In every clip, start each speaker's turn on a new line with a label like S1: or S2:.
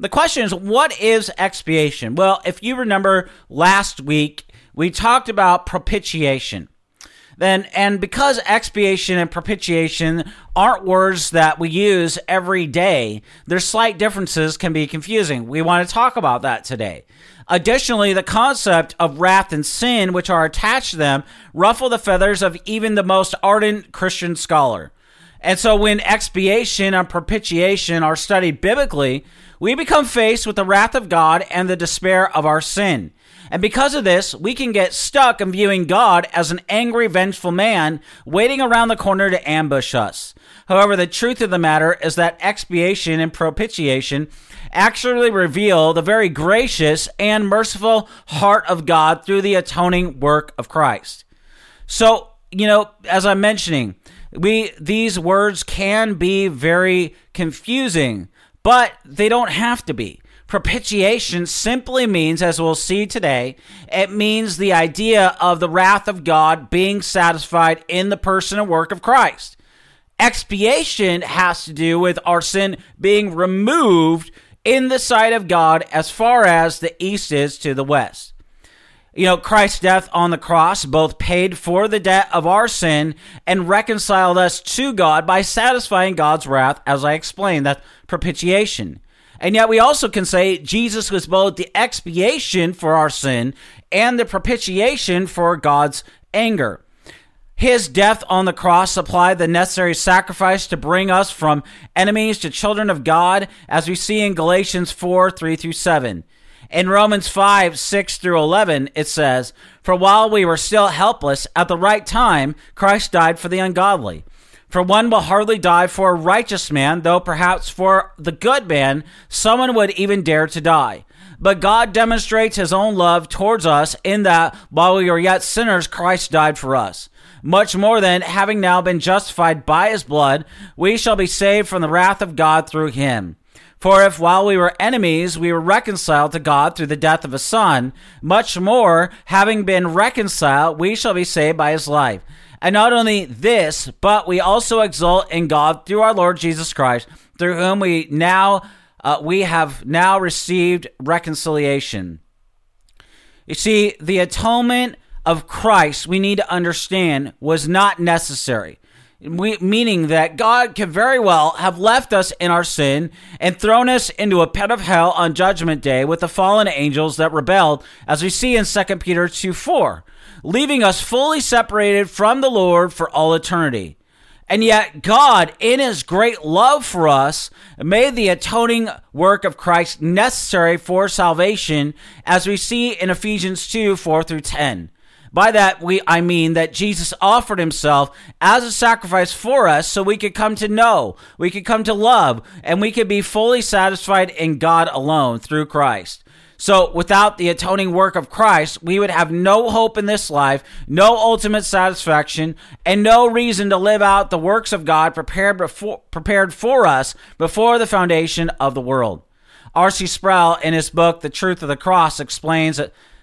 S1: The question is, what is expiation? Well, if you remember last week, we talked about propitiation. Then, and because expiation and propitiation aren't words that we use every day, their slight differences can be confusing. We want to talk about that today. Additionally, the concept of wrath and sin, which are attached to them, ruffle the feathers of even the most ardent Christian scholar. And so, when expiation and propitiation are studied biblically, we become faced with the wrath of God and the despair of our sin. And because of this, we can get stuck in viewing God as an angry, vengeful man waiting around the corner to ambush us. However, the truth of the matter is that expiation and propitiation actually reveal the very gracious and merciful heart of God through the atoning work of Christ. So, you know, as I'm mentioning, we these words can be very confusing but they don't have to be. Propitiation simply means, as we'll see today, it means the idea of the wrath of God being satisfied in the person and work of Christ. Expiation has to do with our sin being removed in the sight of God as far as the east is to the west. You know, Christ's death on the cross both paid for the debt of our sin and reconciled us to God by satisfying God's wrath, as I explained. That propitiation. And yet we also can say Jesus was both the expiation for our sin and the propitiation for God's anger. His death on the cross supplied the necessary sacrifice to bring us from enemies to children of God, as we see in Galatians 4 3 through 7. In Romans 5 6 through 11, it says, For while we were still helpless, at the right time, Christ died for the ungodly. For one will hardly die for a righteous man, though perhaps for the good man someone would even dare to die. But God demonstrates his own love towards us in that while we were yet sinners, Christ died for us. Much more than having now been justified by his blood, we shall be saved from the wrath of God through him. For if while we were enemies, we were reconciled to God through the death of a son, much more, having been reconciled, we shall be saved by his life. And not only this, but we also exult in God through our Lord Jesus Christ, through whom we now uh, we have now received reconciliation. You see, the atonement of Christ, we need to understand, was not necessary. Meaning that God could very well have left us in our sin and thrown us into a pit of hell on Judgment Day with the fallen angels that rebelled, as we see in 2 Peter 2 4 leaving us fully separated from the Lord for all eternity. And yet, God, in His great love for us, made the atoning work of Christ necessary for salvation, as we see in Ephesians 2 4 through 10. By that, we, I mean that Jesus offered himself as a sacrifice for us so we could come to know, we could come to love, and we could be fully satisfied in God alone through Christ. So, without the atoning work of Christ, we would have no hope in this life, no ultimate satisfaction, and no reason to live out the works of God prepared, before, prepared for us before the foundation of the world. R.C. Sproul, in his book, The Truth of the Cross, explains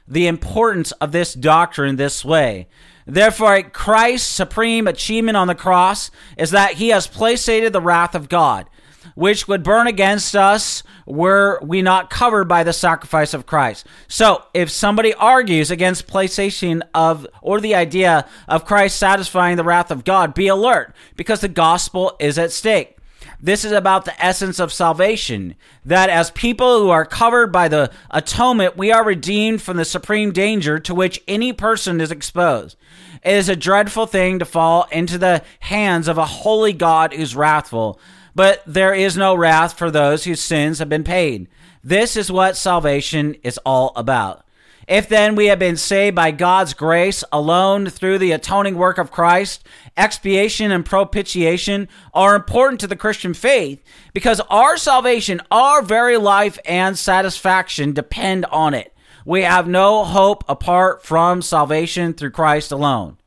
S1: the importance of this doctrine this way. Therefore, Christ's supreme achievement on the cross is that he has placated the wrath of God which would burn against us were we not covered by the sacrifice of Christ. So, if somebody argues against placation of or the idea of Christ satisfying the wrath of God, be alert because the gospel is at stake. This is about the essence of salvation. That as people who are covered by the atonement, we are redeemed from the supreme danger to which any person is exposed. It is a dreadful thing to fall into the hands of a holy God who's wrathful but there is no wrath for those whose sins have been paid. This is what salvation is all about. If then we have been saved by God's grace alone through the atoning work of Christ, expiation and propitiation are important to the Christian faith because our salvation, our very life and satisfaction depend on it. We have no hope apart from salvation through Christ alone.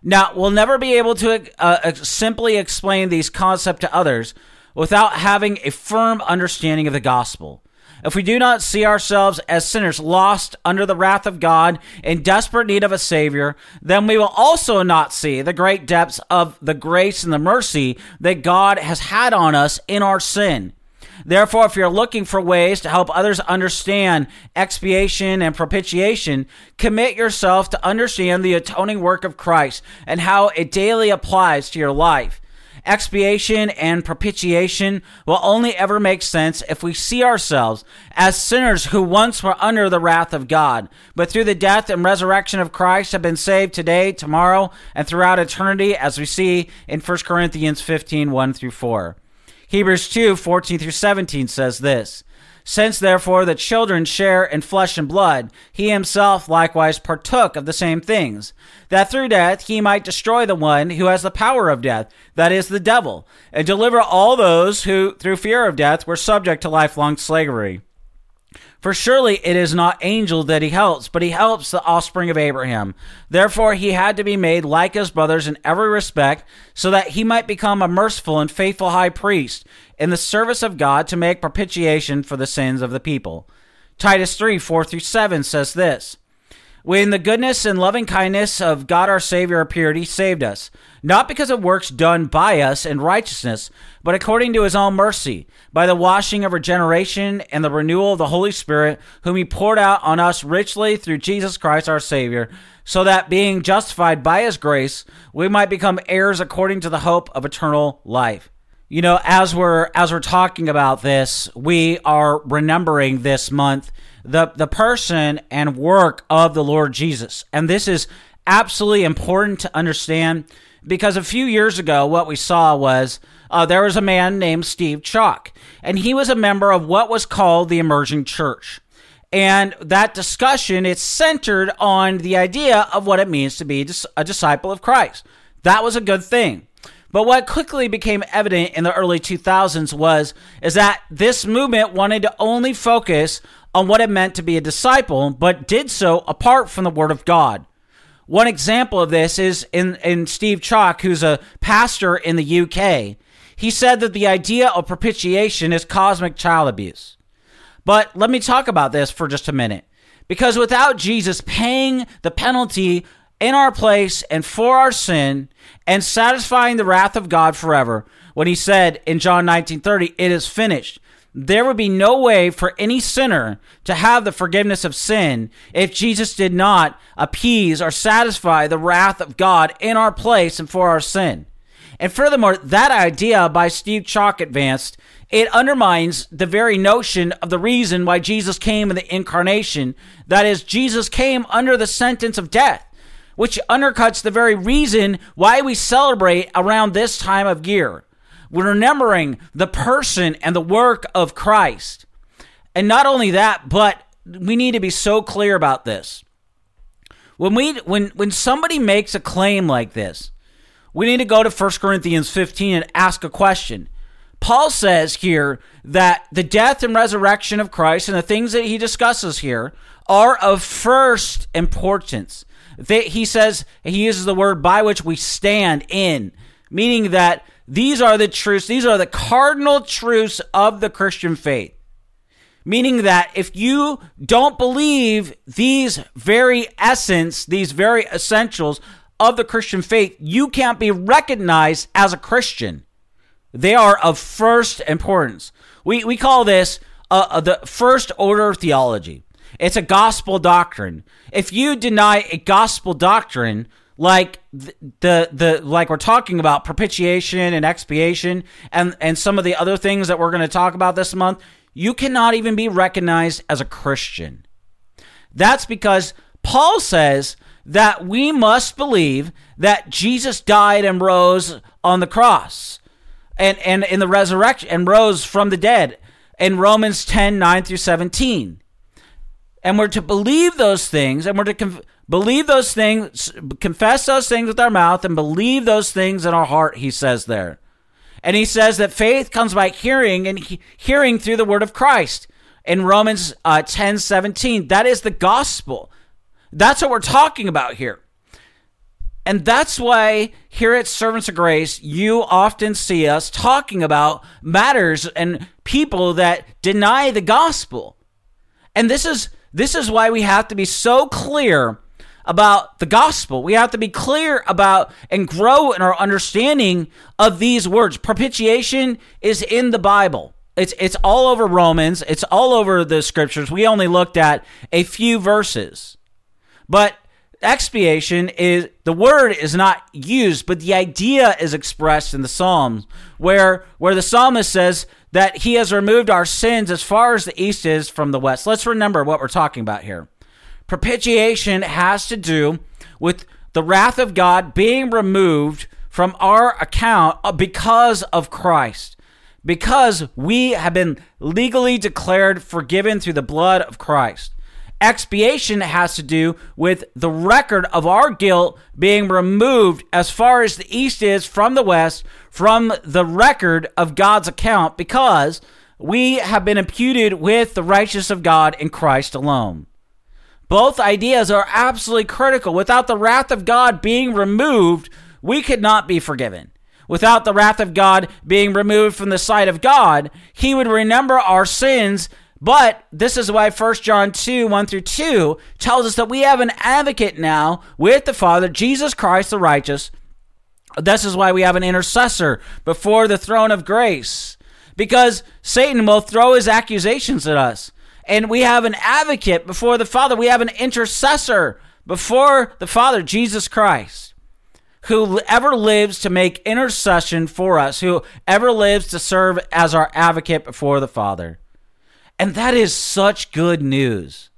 S1: Now, we'll never be able to uh, simply explain these concepts to others without having a firm understanding of the gospel. If we do not see ourselves as sinners lost under the wrath of God in desperate need of a Savior, then we will also not see the great depths of the grace and the mercy that God has had on us in our sin. Therefore, if you're looking for ways to help others understand expiation and propitiation, commit yourself to understand the atoning work of Christ and how it daily applies to your life. Expiation and propitiation will only ever make sense if we see ourselves as sinners who once were under the wrath of God, but through the death and resurrection of Christ have been saved today, tomorrow, and throughout eternity, as we see in 1 Corinthians 15 1 through 4. Hebrews 2 14 through 17 says this. Since therefore the children share in flesh and blood, he himself likewise partook of the same things, that through death he might destroy the one who has the power of death, that is the devil, and deliver all those who, through fear of death, were subject to lifelong slavery. For surely it is not angels that he helps, but he helps the offspring of Abraham. Therefore he had to be made like his brothers in every respect, so that he might become a merciful and faithful high priest in the service of God to make propitiation for the sins of the people. Titus 3 4 through 7 says this when the goodness and loving kindness of God our Savior appeared, He saved us, not because of works done by us in righteousness, but according to His own mercy, by the washing of regeneration and the renewal of the Holy Spirit, whom He poured out on us richly through Jesus Christ our Savior, so that being justified by His grace, we might become heirs according to the hope of eternal life. You know, as we're as we're talking about this, we are remembering this month the the person and work of the Lord Jesus. And this is absolutely important to understand because a few years ago what we saw was uh, there was a man named Steve Chalke, and he was a member of what was called the Emerging Church. And that discussion is centered on the idea of what it means to be a disciple of Christ. That was a good thing. But what quickly became evident in the early 2000s was is that this movement wanted to only focus on what it meant to be a disciple, but did so apart from the Word of God. One example of this is in, in Steve Chalke, who's a pastor in the UK. He said that the idea of propitiation is cosmic child abuse. But let me talk about this for just a minute. Because without Jesus paying the penalty in our place and for our sin and satisfying the wrath of God forever, when he said in John 19:30, "It is finished." There would be no way for any sinner to have the forgiveness of sin if Jesus did not appease or satisfy the wrath of God in our place and for our sin. And furthermore, that idea by Steve Chalke advanced, it undermines the very notion of the reason why Jesus came in the incarnation. That is, Jesus came under the sentence of death, which undercuts the very reason why we celebrate around this time of year. We're remembering the person and the work of Christ. And not only that, but we need to be so clear about this. When we when when somebody makes a claim like this, we need to go to 1 Corinthians 15 and ask a question. Paul says here that the death and resurrection of Christ and the things that he discusses here are of first importance. They, he says, he uses the word by which we stand in, meaning that these are the truths, these are the cardinal truths of the Christian faith. Meaning that if you don't believe these very essence, these very essentials of the Christian faith, you can't be recognized as a Christian. They are of first importance. We, we call this uh, uh the first order theology. It's a gospel doctrine. If you deny a gospel doctrine, like the, the the like we're talking about propitiation and expiation and and some of the other things that we're going to talk about this month you cannot even be recognized as a christian. That's because paul says that we must believe that jesus died and rose on the cross and and in the resurrection and rose from the dead in romans 10 9 through 17 and we're to believe those things, and we're to believe those things, confess those things with our mouth, and believe those things in our heart, he says there. And he says that faith comes by hearing, and he- hearing through the word of Christ. In Romans uh, 10 17, that is the gospel. That's what we're talking about here. And that's why here at Servants of Grace, you often see us talking about matters and people that deny the gospel. And this is this is why we have to be so clear about the gospel. We have to be clear about and grow in our understanding of these words. Propitiation is in the Bible. It's it's all over Romans. It's all over the scriptures. We only looked at a few verses. But expiation is the word is not used, but the idea is expressed in the Psalms, where where the psalmist says that he has removed our sins as far as the east is from the west. Let's remember what we're talking about here. Propitiation has to do with the wrath of God being removed from our account uh, because of Christ. Because we have been legally declared forgiven through the blood of Christ. Expiation has to do with the record of our guilt being removed as far as the east is from the west from the record of God's account because we have been imputed with the righteousness of God in Christ alone. Both ideas are absolutely critical. Without the wrath of God being removed, we could not be forgiven. Without the wrath of God being removed from the sight of God, He would remember our sins but this is why 1 John 2 1 through 2 tells us that we have an advocate now with the Father, Jesus Christ the righteous. This is why we have an intercessor before the throne of grace. Because Satan will throw his accusations at us. And we have an advocate before the Father. We have an intercessor before the Father, Jesus Christ, who ever lives to make intercession for us, who ever lives to serve as our advocate before the Father. And that is such good news.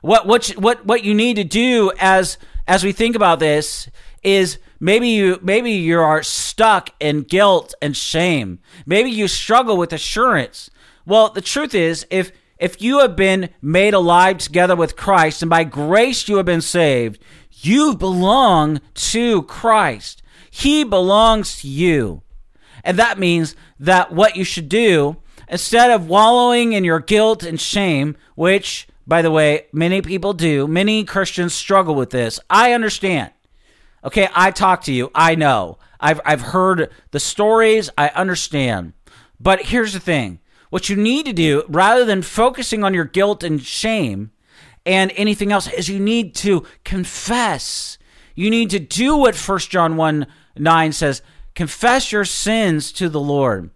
S1: What what what what you need to do as as we think about this is maybe you maybe you are stuck in guilt and shame. Maybe you struggle with assurance. Well, the truth is if if you have been made alive together with Christ and by grace you have been saved, you belong to Christ. He belongs to you. And that means that what you should do Instead of wallowing in your guilt and shame, which, by the way, many people do, many Christians struggle with this. I understand. Okay, I talk to you. I know. I've, I've heard the stories. I understand. But here's the thing what you need to do, rather than focusing on your guilt and shame and anything else, is you need to confess. You need to do what 1 John 1 9 says confess your sins to the Lord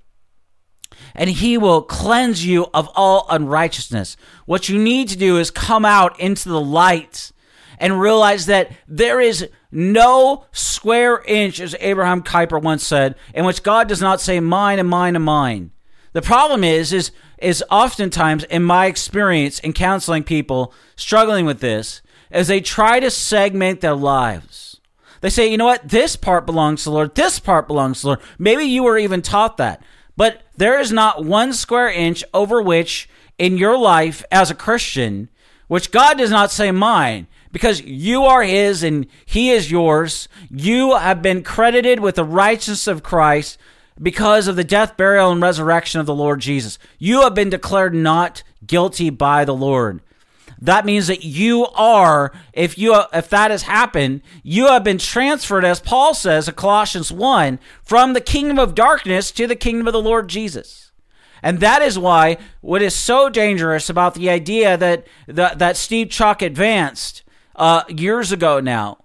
S1: and he will cleanse you of all unrighteousness. What you need to do is come out into the light and realize that there is no square inch, as Abraham Kuyper once said, in which God does not say mine and mine and mine. The problem is, is, is oftentimes in my experience in counseling people struggling with this, as they try to segment their lives. They say, you know what, this part belongs to the Lord, this part belongs to the Lord. Maybe you were even taught that. But there is not one square inch over which in your life as a Christian, which God does not say mine, because you are His and He is yours. You have been credited with the righteousness of Christ because of the death, burial, and resurrection of the Lord Jesus. You have been declared not guilty by the Lord that means that you are if you if that has happened you have been transferred as paul says in colossians 1 from the kingdom of darkness to the kingdom of the lord jesus and that is why what is so dangerous about the idea that that, that steve chuck advanced uh, years ago now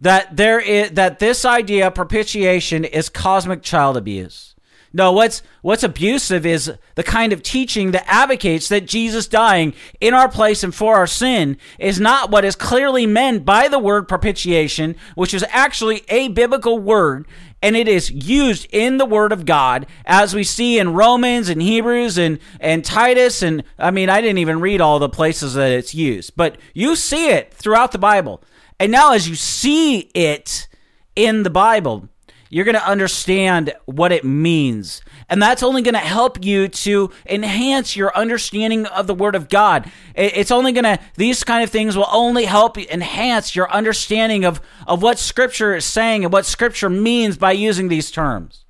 S1: that there is that this idea of propitiation is cosmic child abuse no, what's what's abusive is the kind of teaching that advocates that Jesus dying in our place and for our sin is not what is clearly meant by the word propitiation, which is actually a biblical word and it is used in the word of God as we see in Romans and Hebrews and and Titus and I mean I didn't even read all the places that it's used, but you see it throughout the Bible. And now as you see it in the Bible, you're going to understand what it means. And that's only going to help you to enhance your understanding of the Word of God. It's only going to, these kind of things will only help enhance your understanding of, of what Scripture is saying and what Scripture means by using these terms.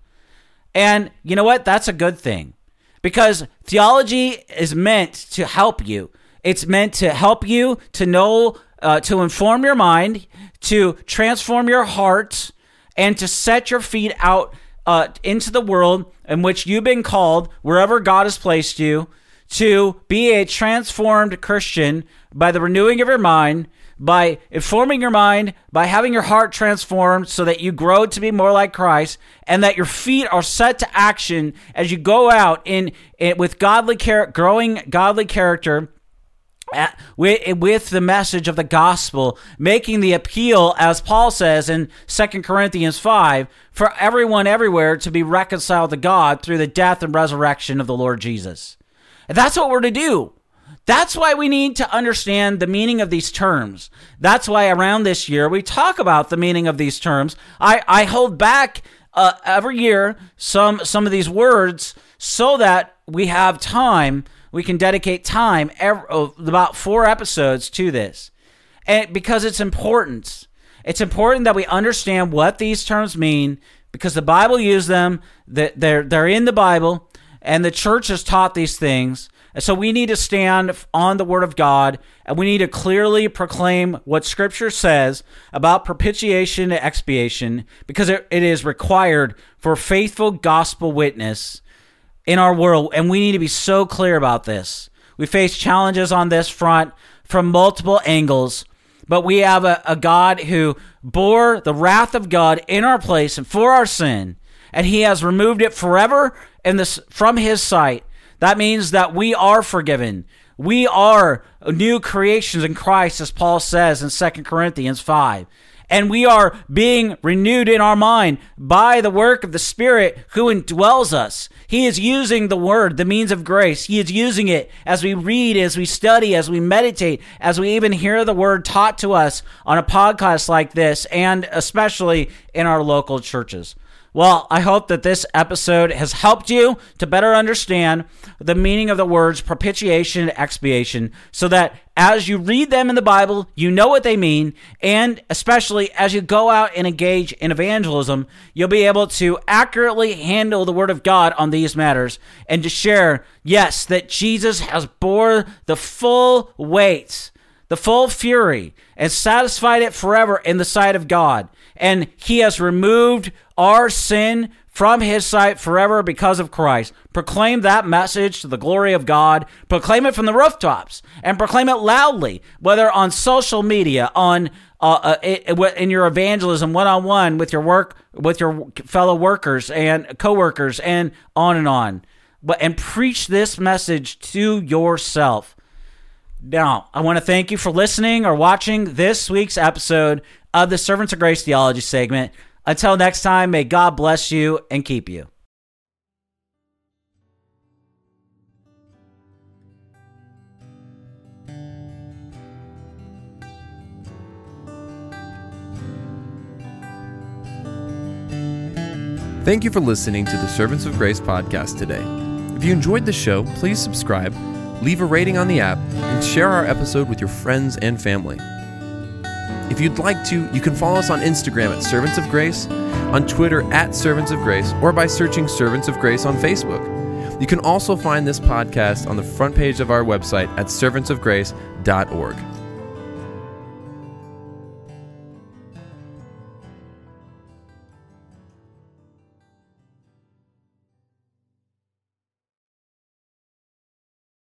S1: And you know what? That's a good thing because theology is meant to help you. It's meant to help you to know, uh, to inform your mind, to transform your heart, and to set your feet out uh, into the world in which you've been called, wherever God has placed you, to be a transformed Christian by the renewing of your mind, by informing your mind, by having your heart transformed so that you grow to be more like Christ, and that your feet are set to action as you go out in, in with godly char- growing godly character at, with, with the message of the gospel, making the appeal, as Paul says in 2 Corinthians 5, for everyone everywhere to be reconciled to God through the death and resurrection of the Lord Jesus. And that's what we're to do. That's why we need to understand the meaning of these terms. That's why around this year we talk about the meaning of these terms. I, I hold back uh, every year some some of these words so that we have time we can dedicate time every, oh, about four episodes to this. And because it's important. It's important that we understand what these terms mean because the bible used them that they're they're in the bible and the church has taught these things. And so we need to stand on the word of god and we need to clearly proclaim what scripture says about propitiation and expiation because it, it is required for faithful gospel witness in our world, and we need to be so clear about this. We face challenges on this front from multiple angles, but we have a, a God who bore the wrath of God in our place and for our sin, and He has removed it forever in this from His sight. That means that we are forgiven. We are new creations in Christ, as Paul says in 2 Corinthians 5 and we are being renewed in our mind by the work of the Spirit who indwells us. He is using the word, the means of grace. He is using it as we read, as we study, as we meditate, as we even hear the word taught to us on a podcast like this, and especially in our local churches. Well, I hope that this episode has helped you to better understand the meaning of the words propitiation and expiation so that as you read them in the Bible, you know what they mean. And especially as you go out and engage in evangelism, you'll be able to accurately handle the Word of God on these matters and to share, yes, that Jesus has bore the full weight, the full fury, and satisfied it forever in the sight of God. And He has removed our sin from his sight forever because of Christ. Proclaim that message to the glory of God. Proclaim it from the rooftops and proclaim it loudly, whether on social media, on uh, uh, in your evangelism one on one with your work with your fellow workers and coworkers and on and on. But and preach this message to yourself. Now, I want to thank you for listening or watching this week's episode of the Servants of Grace Theology segment. Until next time, may God bless you and keep you.
S2: Thank you for listening to the Servants of Grace podcast today. If you enjoyed the show, please subscribe, leave a rating on the app, and share our episode with your friends and family. If you'd like to, you can follow us on Instagram at Servants of Grace, on Twitter at Servants of Grace, or by searching Servants of Grace on Facebook. You can also find this podcast on the front page of our website at servantsofgrace.org.